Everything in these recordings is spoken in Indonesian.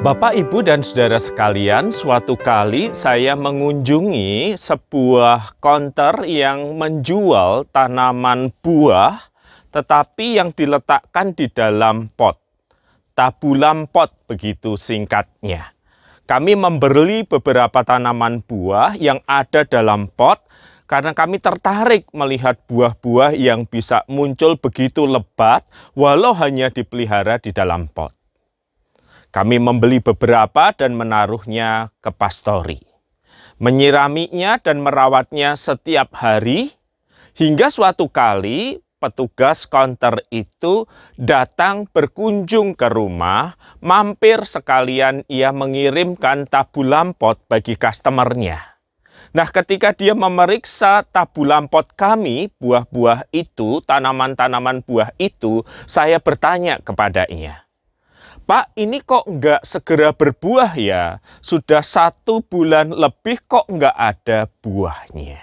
Bapak, Ibu, dan saudara sekalian, suatu kali saya mengunjungi sebuah konter yang menjual tanaman buah, tetapi yang diletakkan di dalam pot. Tabulam pot, begitu singkatnya. Kami membeli beberapa tanaman buah yang ada dalam pot karena kami tertarik melihat buah-buah yang bisa muncul begitu lebat, walau hanya dipelihara di dalam pot. Kami membeli beberapa dan menaruhnya ke pastori. Menyiraminya dan merawatnya setiap hari, hingga suatu kali petugas konter itu datang berkunjung ke rumah, mampir sekalian ia mengirimkan tabu lampot bagi customernya. Nah, ketika dia memeriksa tabu lampot kami, buah-buah itu, tanaman-tanaman buah itu, saya bertanya kepadanya, Pak, ini kok nggak segera berbuah ya? Sudah satu bulan lebih kok nggak ada buahnya.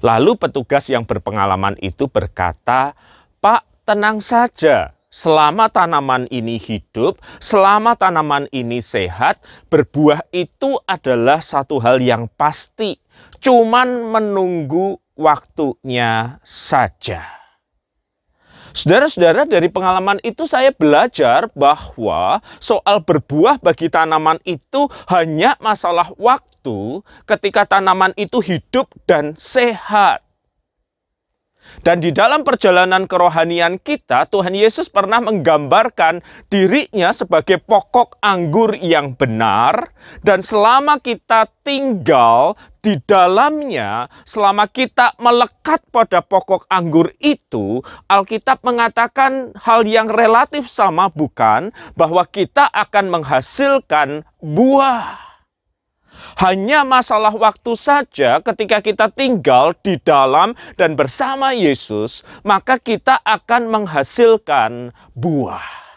Lalu petugas yang berpengalaman itu berkata, Pak, tenang saja. Selama tanaman ini hidup, selama tanaman ini sehat, berbuah itu adalah satu hal yang pasti. Cuman menunggu waktunya saja. Saudara-saudara, dari pengalaman itu saya belajar bahwa soal berbuah bagi tanaman itu hanya masalah waktu ketika tanaman itu hidup dan sehat. Dan di dalam perjalanan kerohanian kita, Tuhan Yesus pernah menggambarkan dirinya sebagai pokok anggur yang benar. Dan selama kita tinggal di dalamnya, selama kita melekat pada pokok anggur itu, Alkitab mengatakan hal yang relatif sama, bukan? Bahwa kita akan menghasilkan buah. Hanya masalah waktu saja ketika kita tinggal di dalam dan bersama Yesus, maka kita akan menghasilkan buah.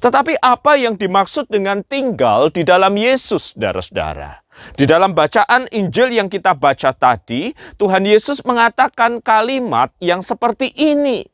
Tetapi apa yang dimaksud dengan tinggal di dalam Yesus, saudara-saudara? Di dalam bacaan Injil yang kita baca tadi, Tuhan Yesus mengatakan kalimat yang seperti ini.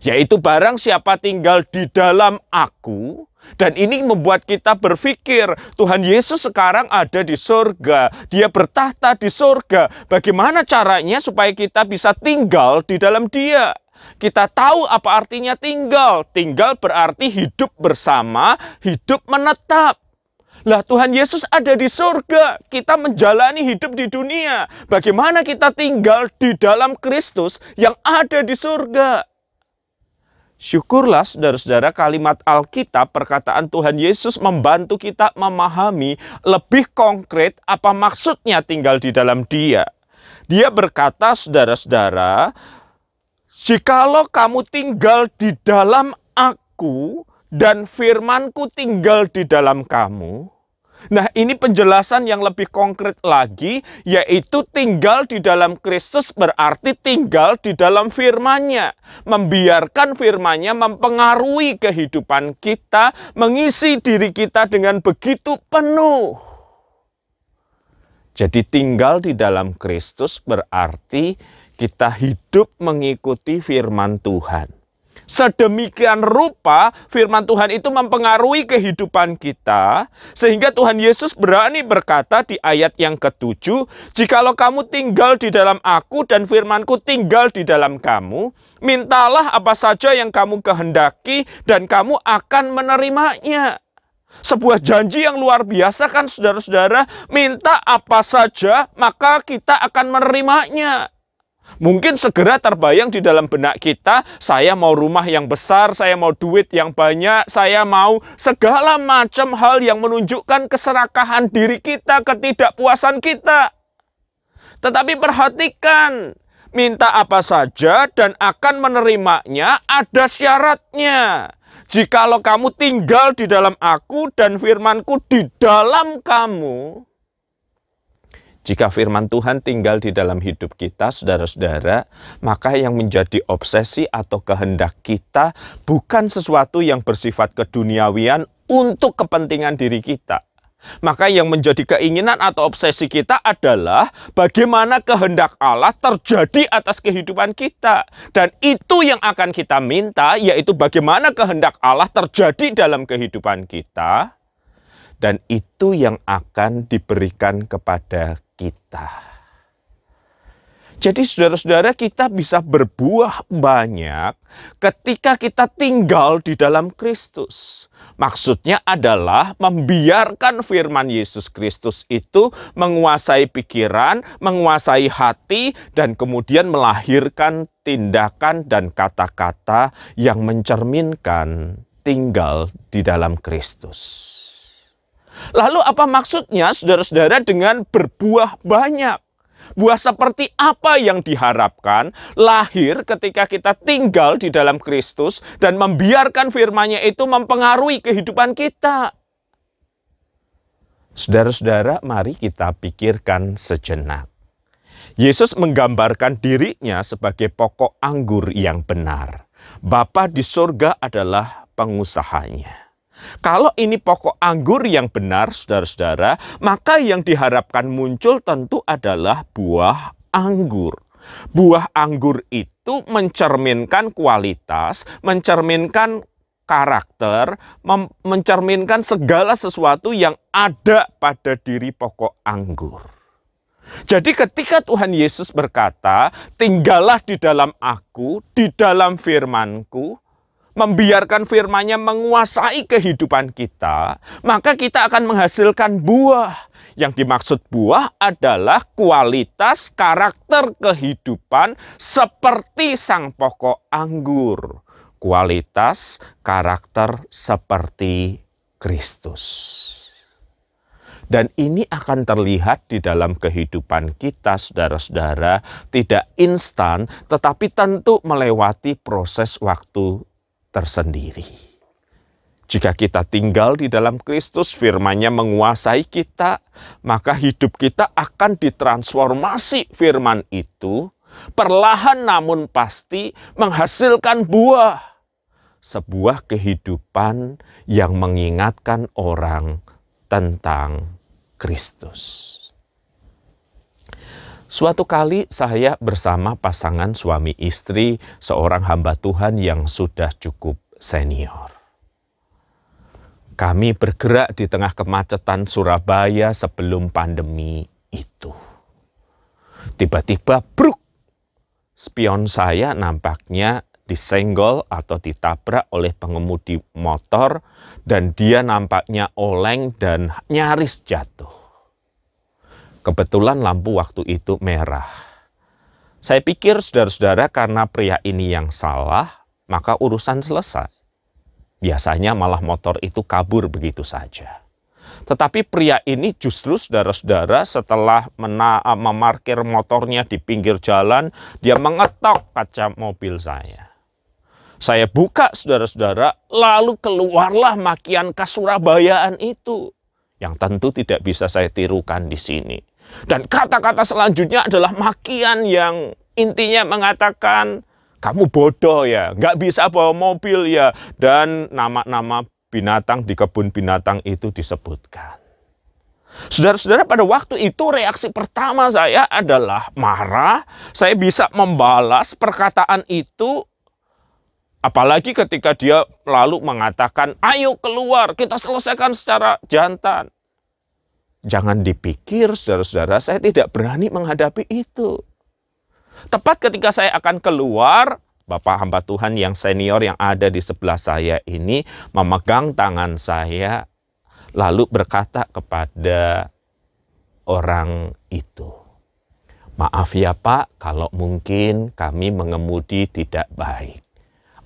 Yaitu barang siapa tinggal di dalam aku, dan ini membuat kita berpikir, Tuhan Yesus sekarang ada di surga. Dia bertahta di surga. Bagaimana caranya supaya kita bisa tinggal di dalam dia? Kita tahu apa artinya tinggal. Tinggal berarti hidup bersama, hidup menetap. Lah Tuhan Yesus ada di surga, kita menjalani hidup di dunia. Bagaimana kita tinggal di dalam Kristus yang ada di surga? Syukurlah saudara-saudara kalimat Alkitab perkataan Tuhan Yesus membantu kita memahami lebih konkret apa maksudnya tinggal di dalam dia. Dia berkata saudara-saudara, Jikalau kamu tinggal di dalam aku dan firmanku tinggal di dalam kamu. Nah ini penjelasan yang lebih konkret lagi, yaitu tinggal di dalam Kristus berarti tinggal di dalam firmannya. Membiarkan firmannya mempengaruhi kehidupan kita, mengisi diri kita dengan begitu penuh. Jadi tinggal di dalam Kristus berarti kita hidup mengikuti firman Tuhan. Sedemikian rupa firman Tuhan itu mempengaruhi kehidupan kita sehingga Tuhan Yesus berani berkata di ayat yang ketujuh, "Jikalau kamu tinggal di dalam aku dan firmanku tinggal di dalam kamu, mintalah apa saja yang kamu kehendaki dan kamu akan menerimanya." Sebuah janji yang luar biasa kan saudara-saudara, minta apa saja maka kita akan menerimanya. Mungkin segera terbayang di dalam benak kita, saya mau rumah yang besar, saya mau duit yang banyak, saya mau segala macam hal yang menunjukkan keserakahan diri kita, ketidakpuasan kita. Tetapi perhatikan, minta apa saja dan akan menerimanya ada syaratnya. Jikalau kamu tinggal di dalam aku dan firmanku di dalam kamu, jika firman Tuhan tinggal di dalam hidup kita, saudara-saudara, maka yang menjadi obsesi atau kehendak kita bukan sesuatu yang bersifat keduniawian untuk kepentingan diri kita. Maka yang menjadi keinginan atau obsesi kita adalah bagaimana kehendak Allah terjadi atas kehidupan kita. Dan itu yang akan kita minta, yaitu bagaimana kehendak Allah terjadi dalam kehidupan kita. Dan itu yang akan diberikan kepada kita. Jadi saudara-saudara kita bisa berbuah banyak ketika kita tinggal di dalam Kristus. Maksudnya adalah membiarkan firman Yesus Kristus itu menguasai pikiran, menguasai hati, dan kemudian melahirkan tindakan dan kata-kata yang mencerminkan tinggal di dalam Kristus. Lalu apa maksudnya saudara-saudara dengan berbuah banyak? Buah seperti apa yang diharapkan lahir ketika kita tinggal di dalam Kristus dan membiarkan firman-Nya itu mempengaruhi kehidupan kita. Saudara-saudara, mari kita pikirkan sejenak. Yesus menggambarkan dirinya sebagai pokok anggur yang benar. Bapa di surga adalah pengusahanya. Kalau ini pokok anggur yang benar, saudara-saudara, maka yang diharapkan muncul tentu adalah buah anggur. Buah anggur itu mencerminkan kualitas, mencerminkan karakter, mencerminkan segala sesuatu yang ada pada diri pokok anggur. Jadi ketika Tuhan Yesus berkata, tinggallah di dalam aku, di dalam firmanku, membiarkan firman-Nya menguasai kehidupan kita, maka kita akan menghasilkan buah. Yang dimaksud buah adalah kualitas karakter kehidupan seperti sang pokok anggur. Kualitas karakter seperti Kristus. Dan ini akan terlihat di dalam kehidupan kita, saudara-saudara, tidak instan, tetapi tentu melewati proses waktu tersendiri. Jika kita tinggal di dalam Kristus, firman-Nya menguasai kita, maka hidup kita akan ditransformasi firman itu, perlahan namun pasti menghasilkan buah. Sebuah kehidupan yang mengingatkan orang tentang Kristus. Suatu kali saya bersama pasangan suami istri, seorang hamba Tuhan yang sudah cukup senior. Kami bergerak di tengah kemacetan Surabaya sebelum pandemi itu. Tiba-tiba bruk, spion saya nampaknya disenggol atau ditabrak oleh pengemudi motor dan dia nampaknya oleng dan nyaris jatuh. Kebetulan lampu waktu itu merah. Saya pikir saudara-saudara karena pria ini yang salah, maka urusan selesai. Biasanya malah motor itu kabur begitu saja. Tetapi pria ini justru saudara-saudara setelah mena memarkir motornya di pinggir jalan, dia mengetok kaca mobil saya. Saya buka saudara-saudara, lalu keluarlah makian kasurabayaan itu. Yang tentu tidak bisa saya tirukan di sini. Dan kata-kata selanjutnya adalah makian yang intinya mengatakan kamu bodoh ya, nggak bisa bawa mobil ya. Dan nama-nama binatang di kebun binatang itu disebutkan. Saudara-saudara pada waktu itu reaksi pertama saya adalah marah. Saya bisa membalas perkataan itu Apalagi ketika dia lalu mengatakan, ayo keluar, kita selesaikan secara jantan. Jangan dipikir, saudara-saudara, saya tidak berani menghadapi itu. Tepat ketika saya akan keluar, Bapak hamba Tuhan yang senior yang ada di sebelah saya ini memegang tangan saya, lalu berkata kepada orang itu, Maaf ya Pak, kalau mungkin kami mengemudi tidak baik.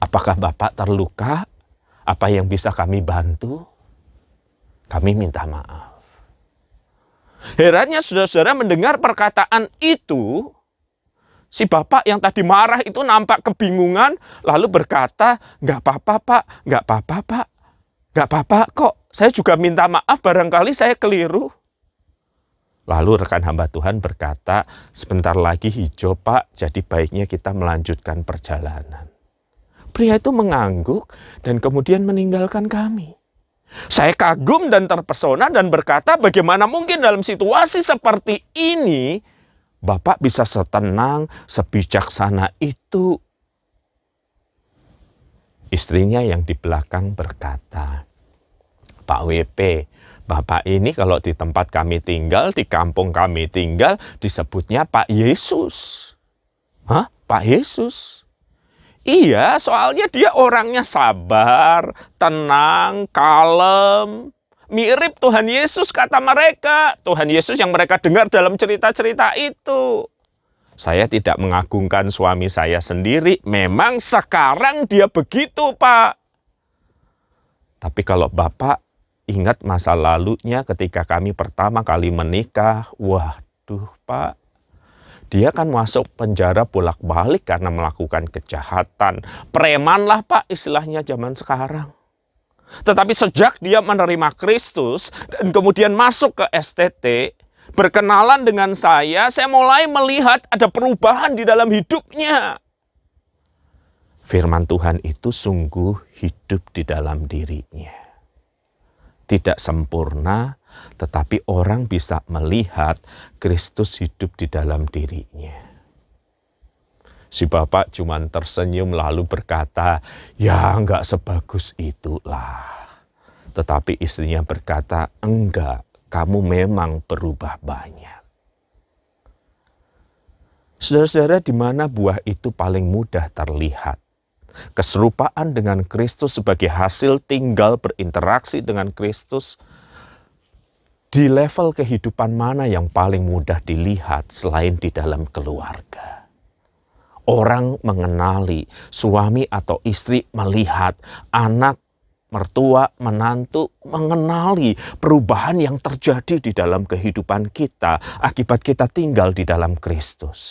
Apakah Bapak terluka? Apa yang bisa kami bantu? Kami minta maaf. Herannya saudara-saudara mendengar perkataan itu, si bapak yang tadi marah itu nampak kebingungan, lalu berkata, nggak apa-apa pak, nggak apa-apa pak, nggak apa-apa kok, saya juga minta maaf barangkali saya keliru. Lalu rekan hamba Tuhan berkata, sebentar lagi hijau pak, jadi baiknya kita melanjutkan perjalanan. Pria itu mengangguk dan kemudian meninggalkan kami. Saya kagum dan terpesona dan berkata bagaimana mungkin dalam situasi seperti ini Bapak bisa setenang, sebijaksana itu. Istrinya yang di belakang berkata, Pak WP, Bapak ini kalau di tempat kami tinggal, di kampung kami tinggal, disebutnya Pak Yesus. Hah? Pak Yesus? Iya, soalnya dia orangnya sabar, tenang, kalem. Mirip Tuhan Yesus kata mereka. Tuhan Yesus yang mereka dengar dalam cerita-cerita itu. Saya tidak mengagungkan suami saya sendiri. Memang sekarang dia begitu, Pak. Tapi kalau Bapak ingat masa lalunya ketika kami pertama kali menikah, waduh, Pak. Dia kan masuk penjara bolak-balik karena melakukan kejahatan. Preman lah Pak istilahnya zaman sekarang. Tetapi sejak dia menerima Kristus dan kemudian masuk ke STT, berkenalan dengan saya, saya mulai melihat ada perubahan di dalam hidupnya. Firman Tuhan itu sungguh hidup di dalam dirinya. Tidak sempurna, tetapi orang bisa melihat Kristus hidup di dalam dirinya. Si bapak cuma tersenyum lalu berkata, ya enggak sebagus itulah. Tetapi istrinya berkata, enggak, kamu memang berubah banyak. Saudara-saudara, di mana buah itu paling mudah terlihat? Keserupaan dengan Kristus sebagai hasil tinggal berinteraksi dengan Kristus di level kehidupan mana yang paling mudah dilihat selain di dalam keluarga? Orang mengenali, suami atau istri melihat, anak, mertua, menantu mengenali perubahan yang terjadi di dalam kehidupan kita akibat kita tinggal di dalam Kristus.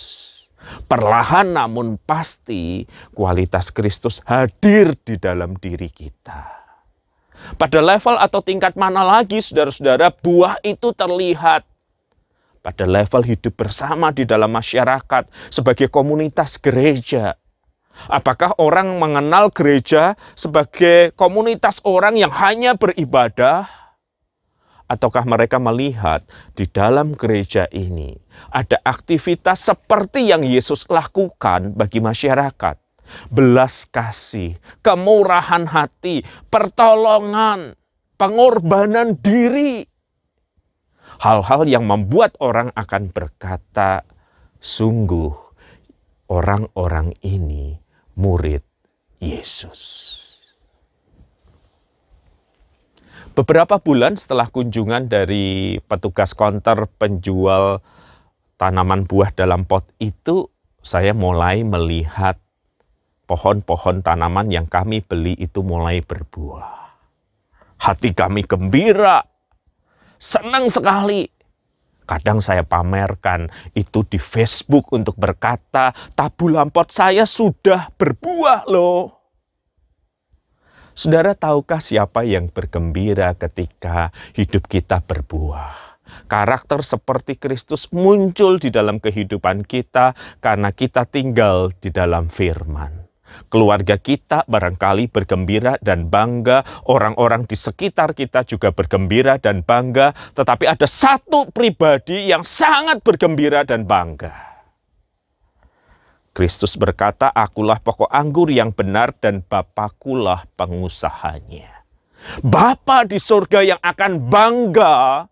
Perlahan namun pasti kualitas Kristus hadir di dalam diri kita. Pada level atau tingkat mana lagi saudara-saudara buah itu terlihat? Pada level hidup bersama di dalam masyarakat sebagai komunitas gereja. Apakah orang mengenal gereja sebagai komunitas orang yang hanya beribadah? Ataukah mereka melihat di dalam gereja ini ada aktivitas seperti yang Yesus lakukan bagi masyarakat? Belas kasih, kemurahan hati, pertolongan, pengorbanan diri. Hal-hal yang membuat orang akan berkata, sungguh orang-orang ini murid Yesus. Beberapa bulan setelah kunjungan dari petugas konter penjual tanaman buah dalam pot itu, saya mulai melihat pohon-pohon tanaman yang kami beli itu mulai berbuah. Hati kami gembira, senang sekali. Kadang saya pamerkan itu di Facebook untuk berkata, tabu lampot saya sudah berbuah loh. Saudara tahukah siapa yang bergembira ketika hidup kita berbuah? Karakter seperti Kristus muncul di dalam kehidupan kita karena kita tinggal di dalam firman. Keluarga kita barangkali bergembira dan bangga, orang-orang di sekitar kita juga bergembira dan bangga, tetapi ada satu pribadi yang sangat bergembira dan bangga. Kristus berkata, akulah pokok anggur yang benar dan Bapakulah pengusahanya. Bapa di surga yang akan bangga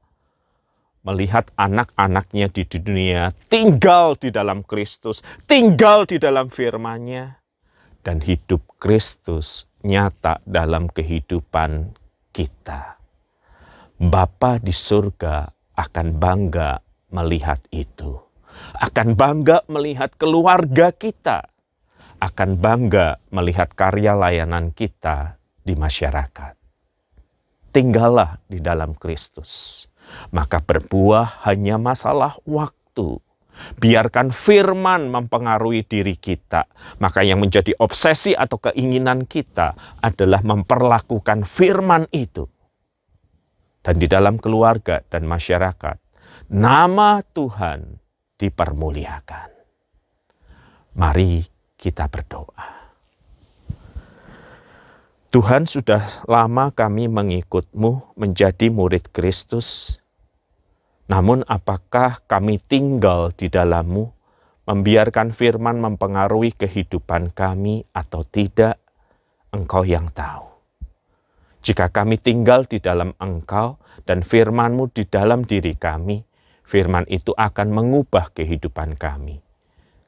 melihat anak-anaknya di dunia tinggal di dalam Kristus, tinggal di dalam firman-Nya dan hidup Kristus nyata dalam kehidupan kita. Bapa di surga akan bangga melihat itu. Akan bangga melihat keluarga kita. Akan bangga melihat karya layanan kita di masyarakat. Tinggallah di dalam Kristus. Maka berbuah hanya masalah waktu Biarkan firman mempengaruhi diri kita. Maka yang menjadi obsesi atau keinginan kita adalah memperlakukan firman itu. Dan di dalam keluarga dan masyarakat, nama Tuhan dipermuliakan. Mari kita berdoa. Tuhan sudah lama kami mengikutmu menjadi murid Kristus. Namun apakah kami tinggal di dalammu, membiarkan firman mempengaruhi kehidupan kami atau tidak, engkau yang tahu. Jika kami tinggal di dalam engkau dan firmanmu di dalam diri kami, firman itu akan mengubah kehidupan kami.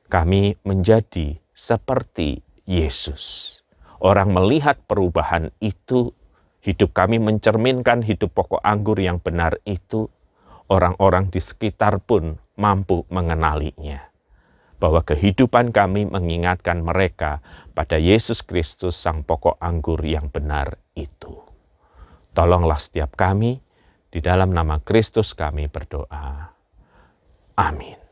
Kami menjadi seperti Yesus orang melihat perubahan itu, hidup kami mencerminkan hidup pokok anggur yang benar itu, orang-orang di sekitar pun mampu mengenalinya. Bahwa kehidupan kami mengingatkan mereka pada Yesus Kristus sang pokok anggur yang benar itu. Tolonglah setiap kami, di dalam nama Kristus kami berdoa. Amin.